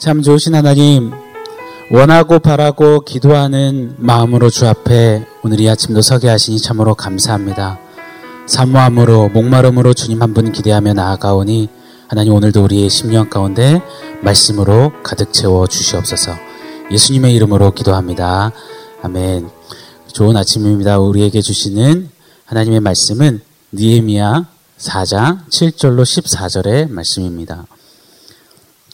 참 좋으신 하나님, 원하고 바라고 기도하는 마음으로 주 앞에 오늘 이 아침도 서게 하시니 참으로 감사합니다. 사모함으로 목마름으로 주님 한 분 기대하며 나아가오니 하나님 오늘도 우리의 심령 가운데 말씀으로 가득 채워 주시옵소서. 예수님의 이름으로 기도합니다. 아멘. 좋은 아침입니다. 우리에게 주시는 하나님의 말씀은 니에미야 4장 7절로 14절의 말씀입니다.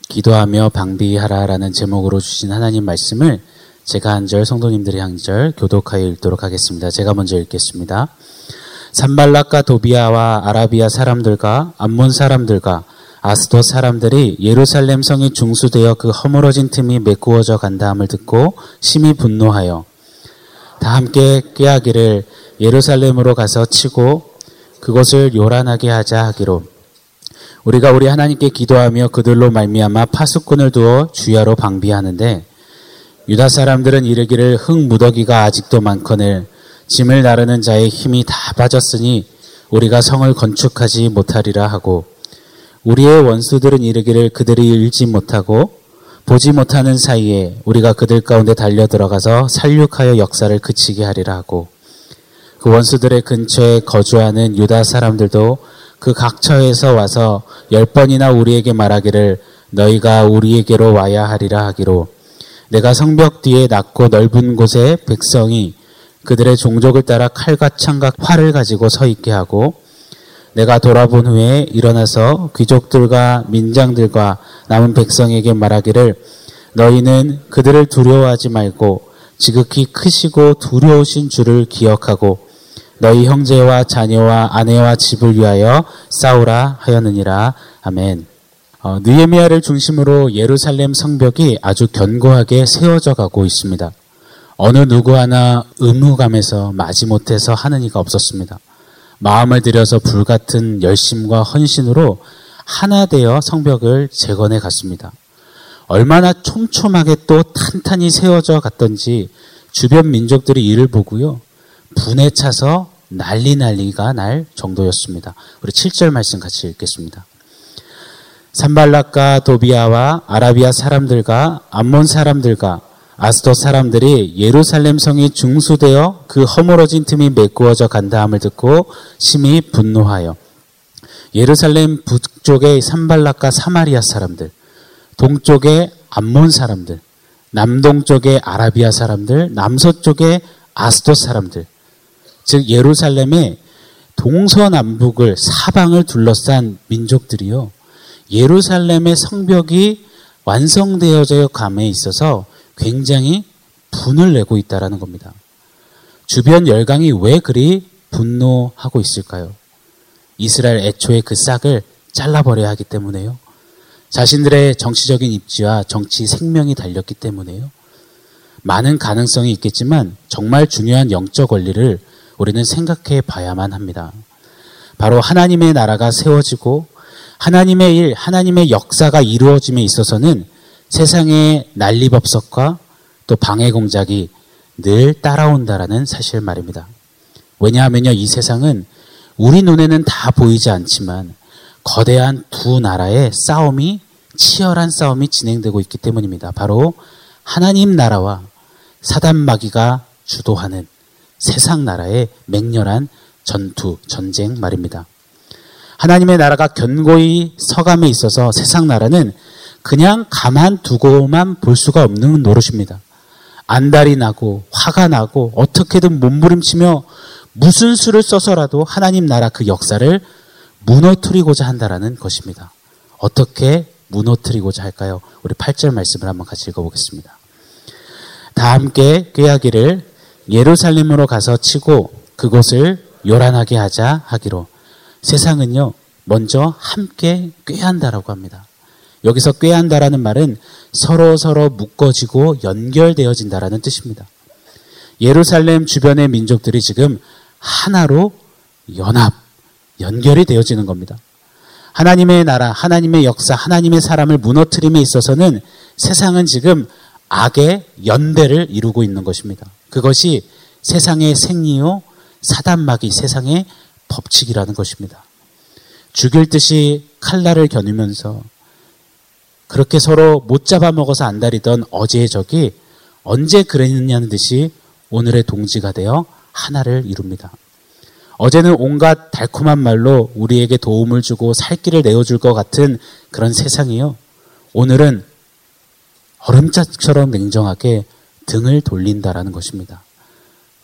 기도하며 방비하라라는 제목으로 주신 하나님 말씀을 제가 한 절, 성도님들이 한 절 교독하여 읽도록 하겠습니다. 제가 먼저 읽겠습니다. 산발락과 도비아와 아라비아 사람들과 암몬 사람들과 아스도 사람들이 예루살렘 성이 중수되어 그 허물어진 틈이 메꾸어져 간다함을 듣고 심히 분노하여 다 함께 꾀하기를 예루살렘으로 가서 치고 그것을 요란하게 하자 하기로 우리가 우리 하나님께 기도하며 그들로 말미암아 파수꾼을 두어 주야로 방비하는데 유다 사람들은 이르기를 흙 무더기가 아직도 많거늘 짐을 나르는 자의 힘이 다 빠졌으니 우리가 성을 건축하지 못하리라 하고 우리의 원수들은 이르기를 그들이 일지 못하고 보지 못하는 사이에 우리가 그들 가운데 달려 들어가서 살육하여 역사를 그치게 하리라 하고 그 원수들의 근처에 거주하는 유다 사람들도 그 각처에서 와서 열 번이나 우리에게 말하기를 너희가 우리에게로 와야 하리라 하기로. 내가 성벽 뒤에 낮고 넓은 곳에 백성이 그들의 종족을 따라 칼과 창과 활을 가지고 서 있게 하고 내가 돌아본 후에 일어나서 귀족들과 민장들과 남은 백성에게 말하기를 너희는 그들을 두려워하지 말고 지극히 크시고 두려우신 주를 기억하고 너희 형제와 자녀와 아내와 집을 위하여 싸우라 하였느니라. 아멘. 어, 느헤미야를 중심으로 예루살렘 성벽이 아주 견고하게 세워져 가고 있습니다. 어느 누구 하나 의무감에서 마지못해서 하는 이가 없었습니다. 마음을 들여서 불같은 열심과 헌신으로 하나 되어 성벽을 재건해 갔습니다. 얼마나 촘촘하게 또 탄탄히 세워져 갔던지 주변 민족들이 이를 보고요. 분에 차서 난리 난리가 날 정도였습니다. 우리 7절 말씀 같이 읽겠습니다. 산발락과 도비아와 아라비아 사람들과 암몬 사람들과 아스도 사람들이 예루살렘 성이 중수되어 그 허물어진 틈이 메꾸어져 간다함을 듣고 심히 분노하여 예루살렘 북쪽의 산발락과 사마리아 사람들, 동쪽의 암몬 사람들, 남동쪽의 아라비아 사람들, 남서쪽의 아스도 사람들, 즉 예루살렘의 동서남북을 사방을 둘러싼 민족들이요. 예루살렘의 성벽이 완성되어져 감에 있어서 굉장히 분을 내고 있다라는 겁니다. 주변 열강이 왜 그리 분노하고 있을까요? 이스라엘 애초에 그 싹을 잘라버려야 하기 때문에요. 자신들의 정치적인 입지와 정치 생명이 달렸기 때문에요. 많은 가능성이 있겠지만 정말 중요한 영적 원리를 우리는 생각해 봐야만 합니다. 바로 하나님의 나라가 세워지고 하나님의 일, 하나님의 역사가 이루어짐에 있어서는 세상의 난리법석과 또 방해 공작이 늘 따라온다라는 사실 말입니다. 왜냐하면요, 이 세상은 우리 눈에는 다 보이지 않지만 거대한 두 나라의 싸움이 치열한 싸움이 진행되고 있기 때문입니다. 바로 하나님 나라와 사단 마귀가 주도하는 세상 나라의 맹렬한 전투, 전쟁 말입니다. 하나님의 나라가 견고히 서감에 있어서 세상 나라는 그냥 가만 두고만 볼 수가 없는 노릇입니다. 안달이 나고 화가 나고 어떻게든 몸부림치며 무슨 수를 써서라도 하나님 나라 그 역사를 무너뜨리고자 한다라는 것입니다. 어떻게 무너뜨리고자 할까요? 우리 8절 말씀을 한번 같이 읽어보겠습니다. 다 함께 꾀하기를 예루살렘으로 가서 치고 그곳을 요란하게 하자 하기로 세상은요 먼저 함께 꾀한다라고 합니다. 여기서 꾀한다라는 말은 서로 서로 묶어지고 연결되어진다라는 뜻입니다. 예루살렘 주변의 민족들이 지금 하나로 연합, 연결이 되어지는 겁니다. 하나님의 나라, 하나님의 역사, 하나님의 사람을 무너뜨림에 있어서는 세상은 지금 악의 연대를 이루고 있는 것입니다. 그것이 세상의 생리요, 사단막이 세상의 법칙이라는 것입니다. 죽일 듯이 칼날을 겨누면서 그렇게 서로 못 잡아먹어서 안달이던 어제의 적이 언제 그랬느냐는 듯이 오늘의 동지가 되어 하나를 이룹니다. 어제는 온갖 달콤한 말로 우리에게 도움을 주고 살 길을 내어줄 것 같은 그런 세상이요. 오늘은 얼음자처럼 냉정하게 등을 돌린다라는 것입니다.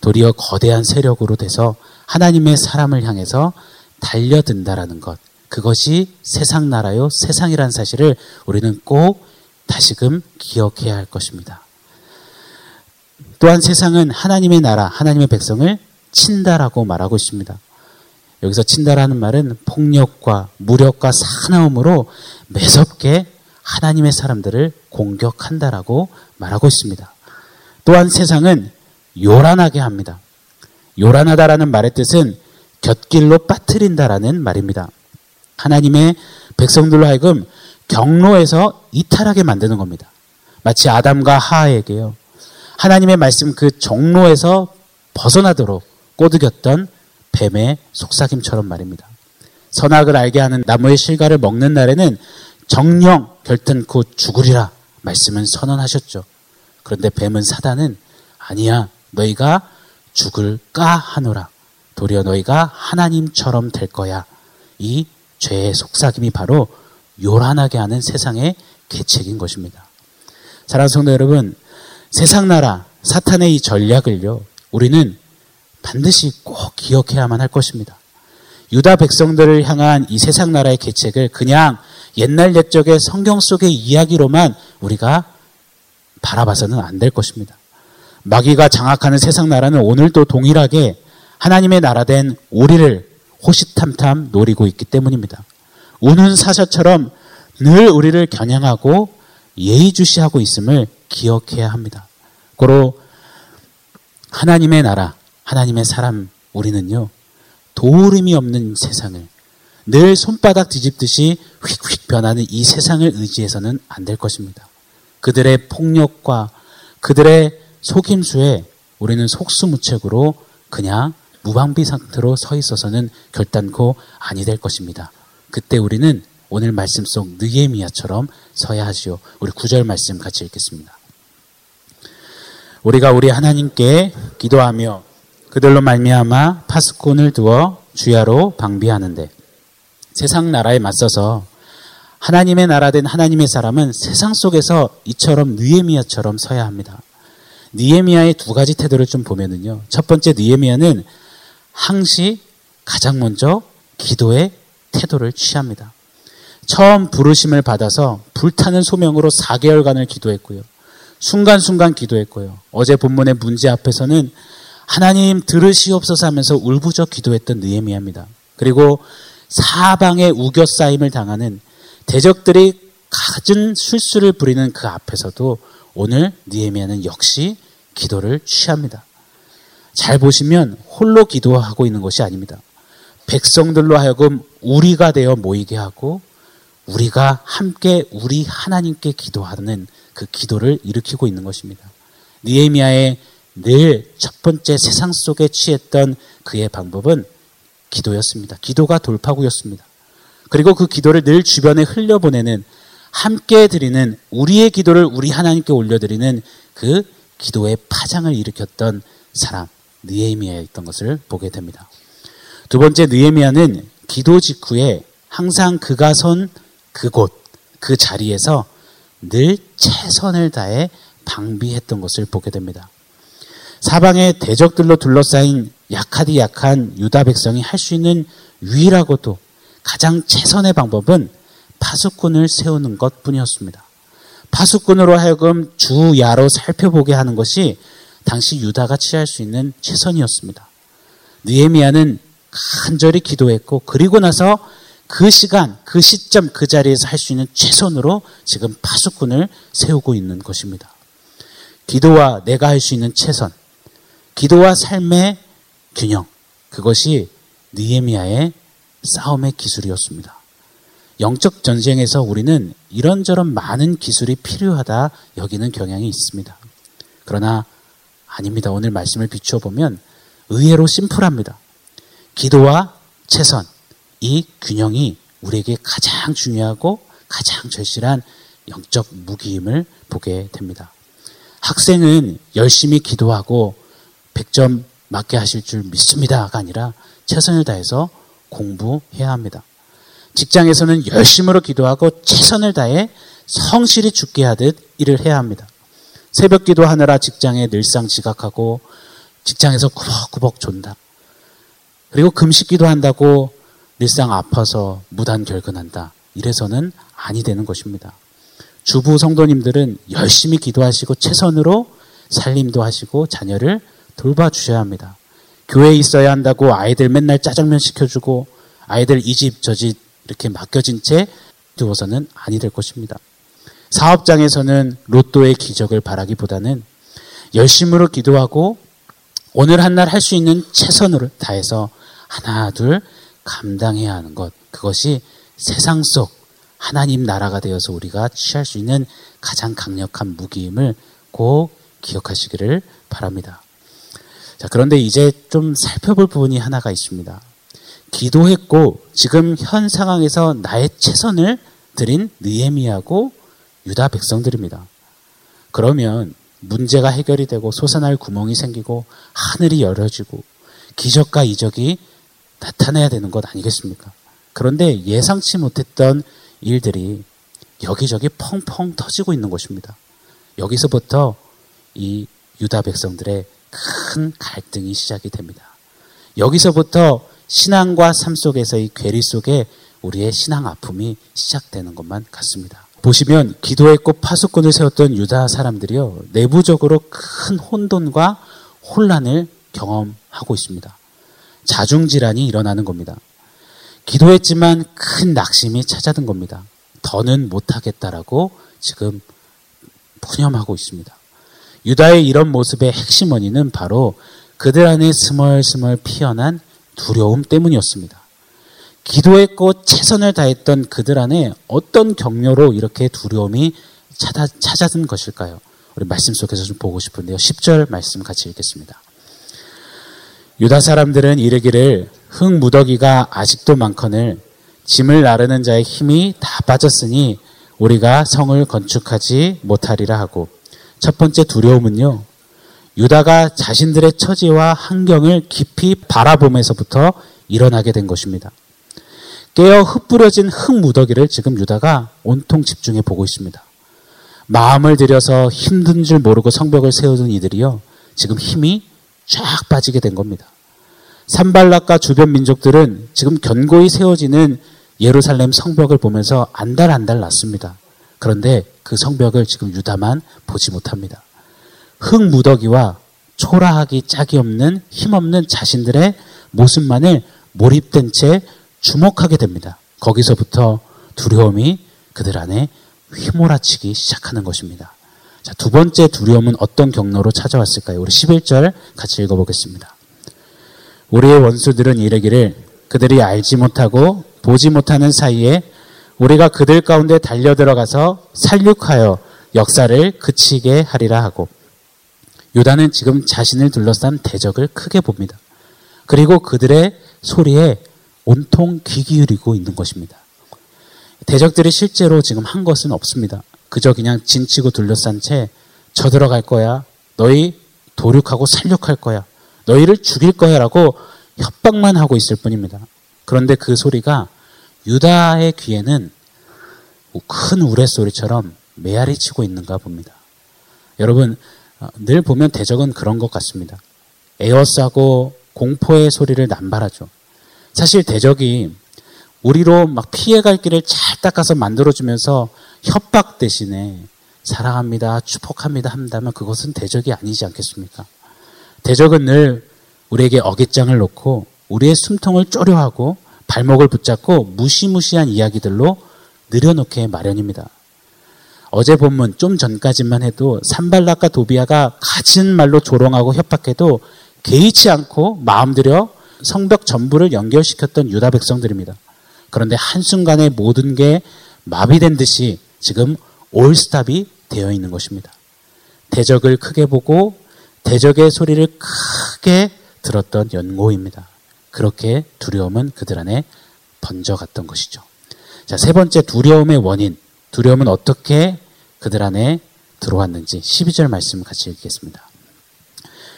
도리어 거대한 세력으로 돼서 하나님의 사람을 향해서 달려든다라는 것. 그것이 세상 나라요, 세상이란 사실을 우리는 꼭 다시금 기억해야 할 것입니다. 또한 세상은 하나님의 나라, 하나님의 백성을 친다라고 말하고 있습니다. 여기서 친다라는 말은 폭력과 무력과 사나움으로 매섭게 하나님의 사람들을 공격한다라고 말하고 있습니다. 또한 세상은 요란하게 합니다. 요란하다라는 말의 뜻은 곁길로 빠뜨린다라는 말입니다. 하나님의 백성들로 하여금 경로에서 이탈하게 만드는 겁니다. 마치 아담과 하하에게요. 하나님의 말씀 그 정로에서 벗어나도록 꼬드겼던 뱀의 속삭임처럼 말입니다. 선악을 알게 하는 나무의 실과를 먹는 날에는 정령 결단코 죽으리라 말씀은 선언하셨죠. 그런데 뱀은 사단은 아니야 너희가 죽을까 하노라 도리어 너희가 하나님처럼 될 거야. 이 죄의 속삭임이 바로 요란하게 하는 세상의 계책인 것입니다. 사랑하는 성도 여러분, 세상 나라 사탄의 이 전략을요. 우리는 반드시 꼭 기억해야만 할 것입니다. 유다 백성들을 향한 이 세상 나라의 계책을 그냥 옛날 옛적의 성경 속의 이야기로만 우리가 바라봐서는 안 될 것입니다. 마귀가 장악하는 세상 나라는 오늘도 동일하게 하나님의 나라된 우리를 호시탐탐 노리고 있기 때문입니다. 우는 사자처럼 늘 우리를 겨냥하고 예의주시하고 있음을 기억해야 합니다. 고로 하나님의 나라, 하나님의 사람 우리는요. 도울음이 없는 세상을 늘 손바닥 뒤집듯이 휙휙 변하는 이 세상을 의지해서는 안 될 것입니다. 그들의 폭력과 그들의 속임수에 우리는 속수무책으로 그냥 무방비 상태로 서 있어서는 결단코 아니 될 것입니다. 그때 우리는 오늘 말씀 속 느헤미야처럼 서야 하지요. 우리 구절 말씀 같이 읽겠습니다. 우리가 우리 하나님께 기도하며 그들로 말미암아 파수꾼을 두어 주야로 방비하는데 세상 나라에 맞서서 하나님의 나라된 하나님의 사람은 세상 속에서 이처럼 느헤미야처럼 서야 합니다. 느헤미야의 두 가지 태도를 좀 보면은요. 첫 번째 느헤미야는 항시 가장 먼저 기도의 태도를 취합니다. 처음 부르심을 받아서 불타는 소명으로 4개월간을 기도했고요. 순간순간 기도했고요. 어제 본문의 문제 앞에서는 하나님 들으시옵소서 하면서 울부짖어 기도했던 느헤미야입니다. 그리고 사방에 우겨싸임을 당하는 대적들이 갖은 술수를 부리는 그 앞에서도 오늘 느헤미야는 역시 기도를 취합니다. 잘 보시면 홀로 기도하고 있는 것이 아닙니다. 백성들로 하여금 우리가 되어 모이게 하고 우리가 함께 우리 하나님께 기도하는 그 기도를 일으키고 있는 것입니다. 니에미아의 늘 첫 번째 세상 속에 취했던 그의 방법은 기도였습니다. 기도가 돌파구였습니다. 그리고 그 기도를 늘 주변에 흘려보내는 함께 드리는 우리의 기도를 우리 하나님께 올려드리는 그 기도의 파장을 일으켰던 사람 느에미아였던 것을 보게 됩니다. 두 번째 느에미아는 기도 직후에 항상 그가 선 그곳 그 자리에서 늘 최선을 다해 방비했던 것을 보게 됩니다. 사방의 대적들로 둘러싸인 약하디 약한 유다 백성이 할 수 있는 유일하고도 가장 최선의 방법은 파수꾼을 세우는 것 뿐이었습니다. 파수꾼으로 하여금 주야로 살펴보게 하는 것이 당시 유다가 취할 수 있는 최선이었습니다. 느헤미야는 간절히 기도했고 그리고 나서 그 시간, 그 시점, 그 자리에서 할 수 있는 최선으로 지금 파수꾼을 세우고 있는 것입니다. 기도와 내가 할 수 있는 최선, 기도와 삶의 균형, 그것이 느헤미야의 싸움의 기술이었습니다. 영적 전쟁에서 우리는 이런저런 많은 기술이 필요하다 여기는 경향이 있습니다. 그러나 아닙니다. 오늘 말씀을 비추어 보면 의외로 심플합니다. 기도와 최선, 이 균형이 우리에게 가장 중요하고 가장 절실한 영적 무기임을 보게 됩니다. 학생은 열심히 기도하고 100점 맞게 하실 줄 믿습니다가 아니라 최선을 다해서 공부해야 합니다. 직장에서는 열심으로 기도하고 최선을 다해 성실히 죽게 하듯 일을 해야 합니다. 새벽 기도하느라 직장에 늘상 지각하고 직장에서 꾸벅꾸벅 존다. 그리고 금식 기도한다고 늘상 아파서 무단 결근한다. 이래서는 아니 되는 것입니다. 주부 성도님들은 열심히 기도하시고 최선으로 살림도 하시고 자녀를 돌봐주셔야 합니다. 교회에 있어야 한다고 아이들 맨날 짜장면 시켜주고 아이들 이 집 저 집 이렇게 맡겨진 채 두어서는 아니 될 것입니다. 사업장에서는 로또의 기적을 바라기보다는 열심으로 기도하고 오늘 한 날 할 수 있는 최선을 다해서 하나 둘 감당해야 하는 것 그것이 세상 속 하나님 나라가 되어서 우리가 취할 수 있는 가장 강력한 무기임을 꼭 기억하시기를 바랍니다. 자, 그런데 이제 좀 살펴볼 부분이 하나가 있습니다. 기도했고 지금 현 상황에서 나의 최선을 드린 느에미하고 유다 백성들입니다. 그러면 문제가 해결이 되고 솟아날 구멍이 생기고 하늘이 열어지고 기적과 이적이 나타나야 되는 것 아니겠습니까? 그런데 예상치 못했던 일들이 여기저기 펑펑 터지고 있는 것입니다. 여기서부터 이 유다 백성들의 큰 갈등이 시작이 됩니다. 여기서부터 신앙과 삶 속에서의 괴리 속에 우리의 신앙 아픔이 시작되는 것만 같습니다. 보시면 기도했고 파수꾼을 세웠던 유다 사람들이요 내부적으로 큰 혼돈과 혼란을 경험하고 있습니다. 자중 질환이 일어나는 겁니다. 기도했지만 큰 낙심이 찾아든 겁니다. 더는 못하겠다라고 지금 푸념하고 있습니다. 유다의 이런 모습의 핵심 원인은 바로 그들 안에 스멀스멀 피어난 두려움 때문이었습니다. 기도했고 최선을 다했던 그들 안에 어떤 격려로 이렇게 두려움이 찾아, 찾아든 것일까요? 우리 말씀 속에서 좀 보고 싶은데요. 10절 말씀 같이 읽겠습니다. 유다 사람들은 이르기를 흙 무더기가 아직도 많거늘 짐을 나르는 자의 힘이 다 빠졌으니 우리가 성을 건축하지 못하리라 하고 첫 번째 두려움은요. 유다가 자신들의 처지와 환경을 깊이 바라보면서부터 일어나게 된 것입니다. 깨어 흩뿌려진 흙 무더기를 지금 유다가 온통 집중해 보고 있습니다. 마음을 들여서 힘든 줄 모르고 성벽을 세우던 이들이요. 지금 힘이 쫙 빠지게 된 겁니다. 산발락과 주변 민족들은 지금 견고히 세워지는 예루살렘 성벽을 보면서 안달안달 났습니다. 그런데 그 성벽을 지금 유다만 보지 못합니다. 흙 무더기와 초라하기 짝이 없는 힘없는 자신들의 모습만을 몰입된 채 주목하게 됩니다. 거기서부터 두려움이 그들 안에 휘몰아치기 시작하는 것입니다. 자, 두 번째 두려움은 어떤 경로로 찾아왔을까요? 우리 11절 같이 읽어보겠습니다. 우리의 원수들은 이르기를 그들이 알지 못하고 보지 못하는 사이에 우리가 그들 가운데 달려 들어가서 살육하여 역사를 그치게 하리라 하고 유다는 지금 자신을 둘러싼 대적을 크게 봅니다. 그리고 그들의 소리에 온통 귀 기울이고 있는 것입니다. 대적들이 실제로 지금 한 것은 없습니다. 그저 그냥 진치고 둘러싼 채 저들어갈 거야. 너희 도륙하고 살육할 거야. 너희를 죽일 거야 라고 협박만 하고 있을 뿐입니다. 그런데 그 소리가 유다의 귀에는 큰 우레소리처럼 메아리 치고 있는가 봅니다. 여러분, 어, 늘 보면 대적은 그런 것 같습니다. 에어싸고 공포의 소리를 남발하죠. 사실 대적이 우리로 막 피해갈 길을 잘 닦아서 만들어주면서 협박 대신에 사랑합니다, 축복합니다 한다면 그것은 대적이 아니지 않겠습니까? 대적은 늘 우리에게 어깃장을 놓고 우리의 숨통을 쪼려하고 발목을 붙잡고 무시무시한 이야기들로 늘여놓게 마련입니다. 어제 본문 좀 전까지만 해도 산발락과 도비아가 가진 말로 조롱하고 협박해도 개의치 않고 마음 들여 성벽 전부를 연결시켰던 유다 백성들입니다. 그런데 한순간에 모든 게 마비된 듯이 지금 올스탑이 되어 있는 것입니다. 대적을 크게 보고 대적의 소리를 크게 들었던 연고입니다. 그렇게 두려움은 그들 안에 번져갔던 것이죠. 자, 세 번째 두려움의 원인. 두려움은 어떻게 그들 안에 들어왔는지 12절 말씀 같이 읽겠습니다.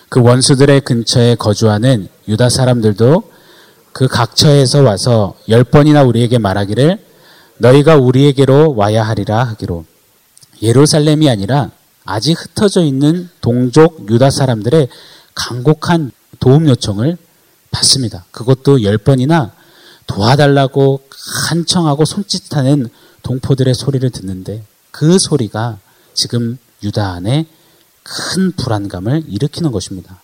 그 원수들의 근처에 거주하는 유다 사람들도 그 각처에서 와서 열 번이나 우리에게 말하기를 너희가 우리에게로 와야 하리라 하기로 예루살렘이 아니라 아직 흩어져 있는 동족 유다 사람들의 간곡한 도움 요청을 받습니다. 그것도 열 번이나 도와달라고 한청하고 손짓하는 동포들의 소리를 듣는데 그 소리가 지금 유다 안에 큰 불안감을 일으키는 것입니다.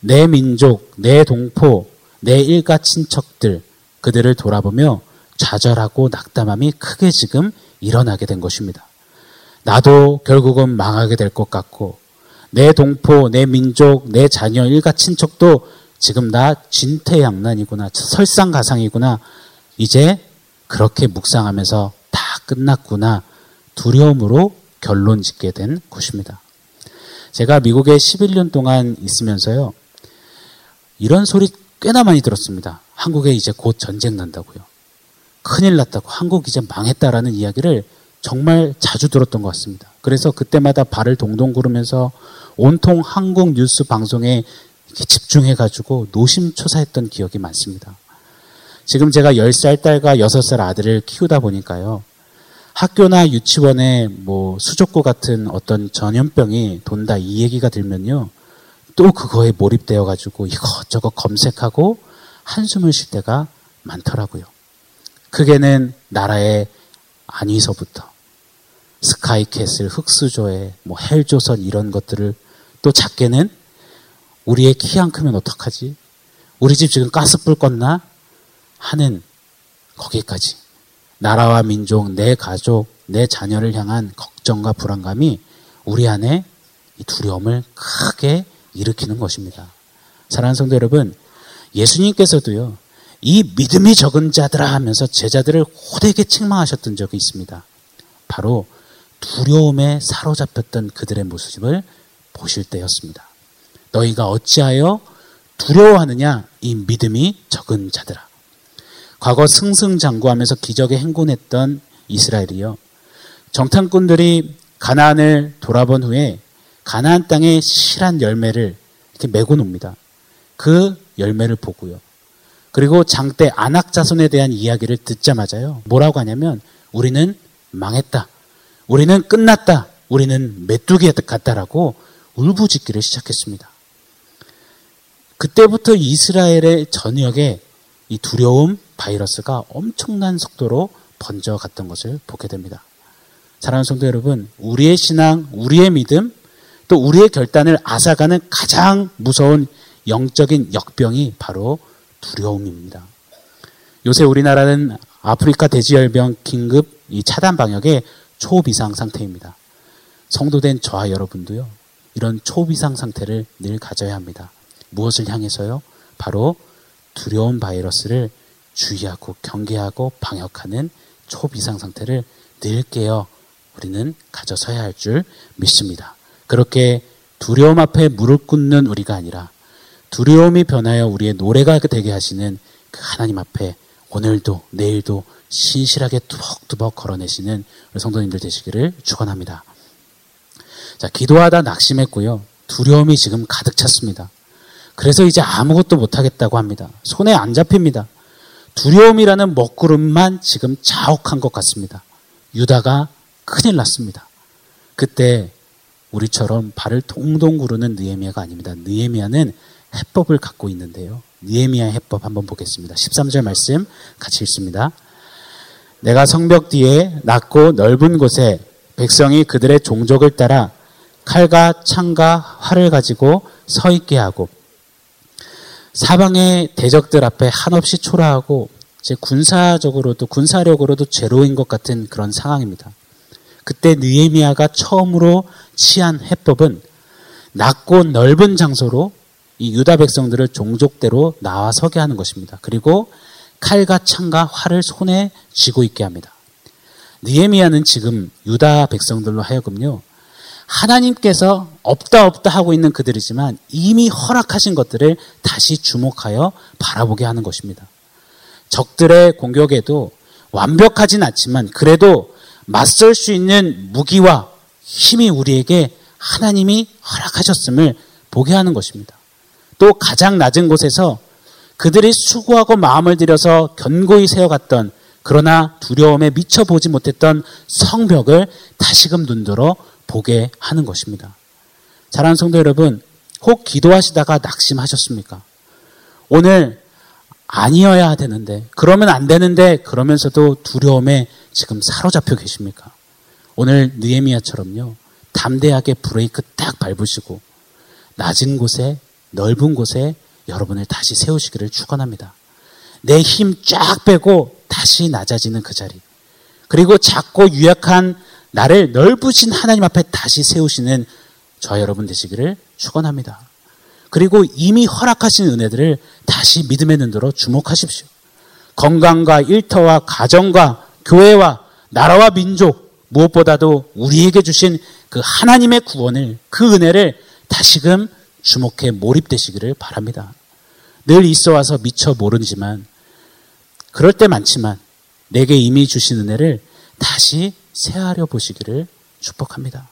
내 민족, 내 동포, 내 일가 친척들, 그들을 돌아보며 좌절하고 낙담함이 크게 지금 일어나게 된 것입니다. 나도 결국은 망하게 될 것 같고, 내 동포, 내 민족, 내 자녀, 일가 친척도 지금 나 진퇴양난이구나, 설상가상이구나, 이제 그렇게 묵상하면서 다 끝났구나, 두려움으로 결론 짓게 된 것입니다. 제가 미국에 11년 동안 있으면서요, 이런 소리 꽤나 많이 들었습니다. 한국에 이제 곧 전쟁 난다고요. 큰일 났다고. 한국 이제 망했다라는 이야기를 정말 자주 들었던 것 같습니다. 그래서 그때마다 발을 동동 구르면서 온통 한국 뉴스 방송에 집중해가지고 노심초사했던 기억이 많습니다. 지금 제가 10살 딸과 6살 아들을 키우다 보니까요. 학교나 유치원에 뭐 수족구 같은 어떤 전염병이 돈다 이 얘기가 들면요. 또 그거에 몰입되어 가지고 이것저것 검색하고 한숨을 쉴 때가 많더라고요. 크게는 나라의 안위서부터 스카이캐슬, 흑수조에 뭐 헬조선 이런 것들을 또 작게는 우리의 키 안 크면 어떡하지? 우리 집 지금 가스불 껐나? 하는 거기까지 나라와 민족, 내 가족, 내 자녀를 향한 걱정과 불안감이 우리 안에 두려움을 크게 일으키는 것입니다. 사랑하는 성도 여러분, 예수님께서도요, 이 믿음이 적은 자들아 하면서 제자들을 호되게 책망하셨던 적이 있습니다. 바로 두려움에 사로잡혔던 그들의 모습을 보실 때였습니다. 너희가 어찌하여 두려워하느냐? 이 믿음이 적은 자들아. 과거 승승장구하면서 기적에 행군했던 이스라엘이요. 정탐꾼들이 가나안을 돌아본 후에 가나안 땅에 실한 열매를 이렇게 메고 놉니다. 그 열매를 보고요. 그리고 장대 안악 자손에 대한 이야기를 듣자마자요. 뭐라고 하냐면 우리는 망했다. 우리는 끝났다. 우리는 메뚜기 같다라고 울부짖기를 시작했습니다. 그때부터 이스라엘의 전역에 이 두려움 바이러스가 엄청난 속도로 번져갔던 것을 보게 됩니다. 사랑하는 성도 여러분, 우리의 신앙, 우리의 믿음, 또 우리의 결단을 앗아가는 가장 무서운 영적인 역병이 바로 두려움입니다. 요새 우리나라는 아프리카 돼지열병 긴급 이 차단 방역의 초비상 상태입니다. 성도된 저와 여러분도요, 이런 초비상 상태를 늘 가져야 합니다. 무엇을 향해서요? 바로 두려운 바이러스를 주의하고 경계하고 방역하는 초비상 상태를 늘 깨어 우리는 가져서야 할 줄 믿습니다. 그렇게 두려움 앞에 무릎 꿇는 우리가 아니라 두려움이 변하여 우리의 노래가 되게 하시는 그 하나님 앞에 오늘도 내일도 신실하게 뚜벅뚜벅 걸어내시는 우리 성도님들 되시기를 축원합니다. 자, 기도하다 낙심했고요. 두려움이 지금 가득 찼습니다. 그래서 이제 아무것도 못하겠다고 합니다. 손에 안 잡힙니다. 두려움이라는 먹구름만 지금 자욱한 것 같습니다. 유다가 큰일 났습니다. 그때 우리처럼 발을 동동 구르는 느에미아가 아닙니다. 느에미아는 해법을 갖고 있는데요. 느에미아 해법 한번 보겠습니다. 13절 말씀 같이 읽습니다. 내가 성벽 뒤에 낮고 넓은 곳에 백성이 그들의 종족을 따라 칼과 창과 활을 가지고 서 있게 하고 사방의 대적들 앞에 한없이 초라하고 제 군사적으로도 군사력으로도 제로인 것 같은 그런 상황입니다. 그때 느에미아가 처음으로 취한 해법은 낮고 넓은 장소로 이 유다 백성들을 종족대로 나와 서게 하는 것입니다. 그리고 칼과 창과 활을 손에 쥐고 있게 합니다. 느에미아는 지금 유다 백성들로 하여금요. 하나님께서 없다 없다 하고 있는 그들이지만 이미 허락하신 것들을 다시 주목하여 바라보게 하는 것입니다. 적들의 공격에도 완벽하진 않지만 그래도 맞설 수 있는 무기와 힘이 우리에게 하나님이 허락하셨음을 보게 하는 것입니다. 또 가장 낮은 곳에서 그들이 수고하고 마음을 들여서 견고히 세워갔던 그러나 두려움에 미쳐 보지 못했던 성벽을 다시금 눈들어 보게 하는 것입니다. 사랑하는 성도 여러분, 혹 기도하시다가 낙심하셨습니까? 오늘 아니어야 되는데, 그러면 안 되는데, 그러면서도 두려움에 지금 사로잡혀 계십니까? 오늘 느에미아처럼요, 담대하게 브레이크 딱 밟으시고, 낮은 곳에, 넓은 곳에 여러분을 다시 세우시기를 축원합니다. 내 힘 쫙 빼고 다시 낮아지는 그 자리. 그리고 작고 유약한 나를 넓으신 하나님 앞에 다시 세우시는 저 여러분 되시기를 축원합니다. 그리고 이미 허락하신 은혜들을 다시 믿음의 눈으로 주목하십시오. 건강과 일터와 가정과 교회와 나라와 민족 무엇보다도 우리에게 주신 그 하나님의 구원을 그 은혜를 다시금 주목해 몰입되시기를 바랍니다. 늘 있어 와서 미처 모르지만 그럴 때 많지만 내게 이미 주신 은혜를 다시 세하려 보시기를 축복합니다.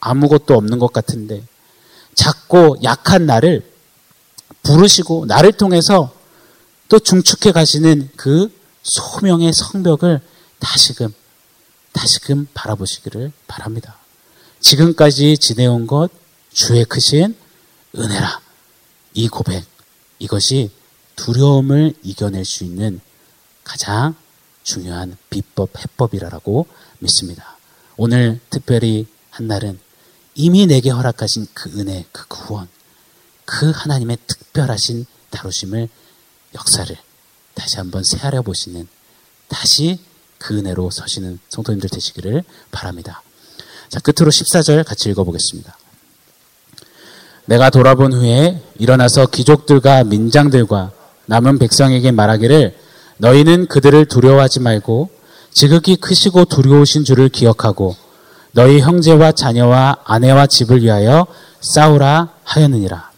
아무것도 없는 것 같은데 작고 약한 나를 부르시고 나를 통해서 또 중축해 가시는 그 소명의 성벽을 다시금 다시금 바라보시기를 바랍니다. 지금까지 지내온 것 주의 크신 은혜라 이 고백 이것이 두려움을 이겨낼 수 있는 가장 중요한 비법 해법이라고 믿습니다. 오늘 특별히 한 날은 이미 내게 허락하신 그 은혜, 그 구원, 그 하나님의 특별하신 다루심을 역사를 다시 한번 새하려 보시는 다시 그 은혜로 서시는 성도님들 되시기를 바랍니다. 자, 끝으로 14절 같이 읽어보겠습니다. 내가 돌아본 후에 일어나서 귀족들과 민장들과 남은 백성에게 말하기를 너희는 그들을 두려워하지 말고 지극히 크시고 두려우신 줄을 기억하고 너희 형제와 자녀와 아내와 집을 위하여 싸우라 하였느니라.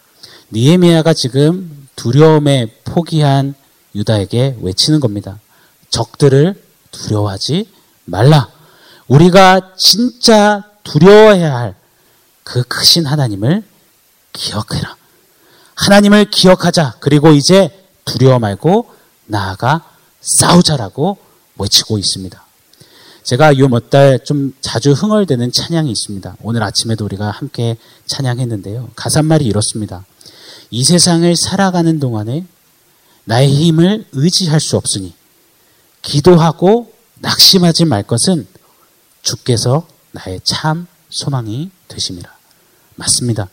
니에미아가 지금 두려움에 포기한 유다에게 외치는 겁니다. 적들을 두려워하지 말라. 우리가 진짜 두려워해야 할 그 크신 하나님을 기억해라. 하나님을 기억하자. 그리고 이제 두려워 말고 나아가 싸우자라고 외치고 있습니다. 제가 요 몇 달 좀 자주 흥얼대는 찬양이 있습니다. 오늘 아침에도 우리가 함께 찬양했는데요. 가사말이 이렇습니다. 이 세상을 살아가는 동안에 나의 힘을 의지할 수 없으니 기도하고 낙심하지 말 것은 주께서 나의 참 소망이 되심이라. 맞습니다.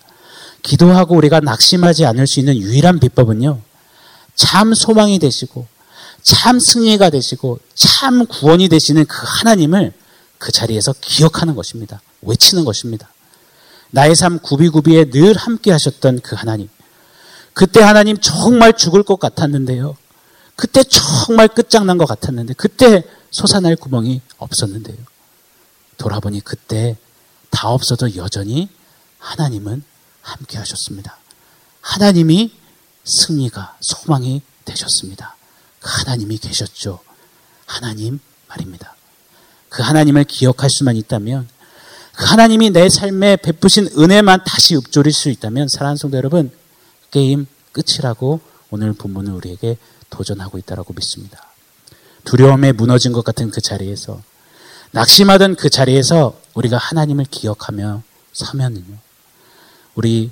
기도하고 우리가 낙심하지 않을 수 있는 유일한 비법은요. 참 소망이 되시고 참 승리가 되시고 참 구원이 되시는 그 하나님을 그 자리에서 기억하는 것입니다. 외치는 것입니다. 나의 삶 구비구비에 늘 함께 하셨던 그 하나님. 그때 하나님 정말 죽을 것 같았는데요. 그때 정말 끝장난 것 같았는데, 그때 솟아날 구멍이 없었는데요. 돌아보니 그때 다 없어도 여전히 하나님은 함께 하셨습니다. 하나님이 승리가 소망이 되셨습니다. 하나님이 계셨죠. 하나님 말입니다. 그 하나님을 기억할 수만 있다면 그 하나님이 내 삶에 베푸신 은혜만 다시 읊조릴 수 있다면 사랑하는 성도 여러분 게임 끝이라고 오늘 본문은 우리에게 도전하고 있다고 믿습니다. 두려움에 무너진 것 같은 그 자리에서 낙심하던 그 자리에서 우리가 하나님을 기억하며 서면은요. 우리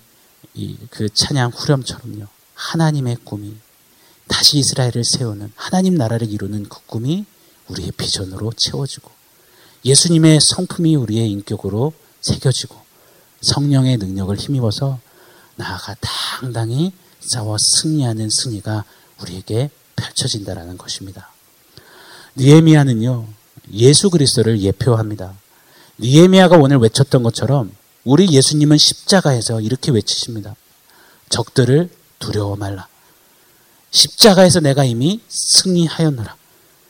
그 찬양 후렴처럼요. 하나님의 꿈이 다시 이스라엘을 세우는 하나님 나라를 이루는 그 꿈이 우리의 비전으로 채워지고 예수님의 성품이 우리의 인격으로 새겨지고 성령의 능력을 힘입어서 나아가 당당히 싸워 승리하는 승리가 우리에게 펼쳐진다라는 것입니다. 니에미아는요 예수 그리스도를 예표합니다. 니에미아가 오늘 외쳤던 것처럼 우리 예수님은 십자가에서 이렇게 외치십니다. 적들을 두려워 말라. 십자가에서 내가 이미 승리하였노라.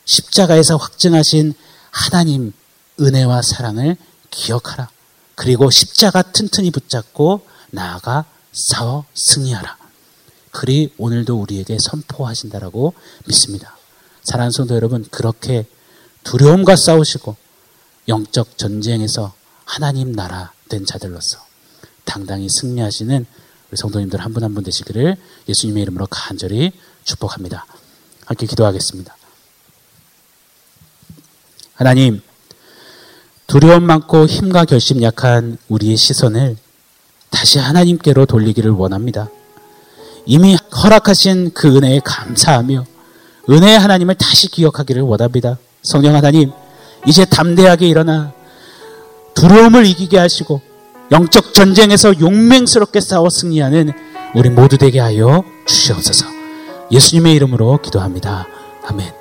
십자가에서 확증하신 하나님 은혜와 사랑을 기억하라. 그리고 십자가 튼튼히 붙잡고 나아가 싸워 승리하라. 그리 오늘도 우리에게 선포하신다라고 믿습니다. 사랑하는 성도 여러분, 그렇게 두려움과 싸우시고 영적 전쟁에서 하나님 나라 된 자들로서 당당히 승리하시는 우리 성도님들 한 분 한 분 되시기를 예수님의 이름으로 간절히 축복합니다. 함께 기도하겠습니다. 하나님, 두려움 많고 힘과 결심 약한 우리의 시선을 다시 하나님께로 돌리기를 원합니다. 이미 허락하신 그 은혜에 감사하며 은혜의 하나님을 다시 기억하기를 원합니다. 성령 하나님, 이제 담대하게 일어나 두려움을 이기게 하시고 영적 전쟁에서 용맹스럽게 싸워 승리하는 우리 모두 되게 하여 주시옵소서. 예수님의 이름으로 기도합니다. 아멘.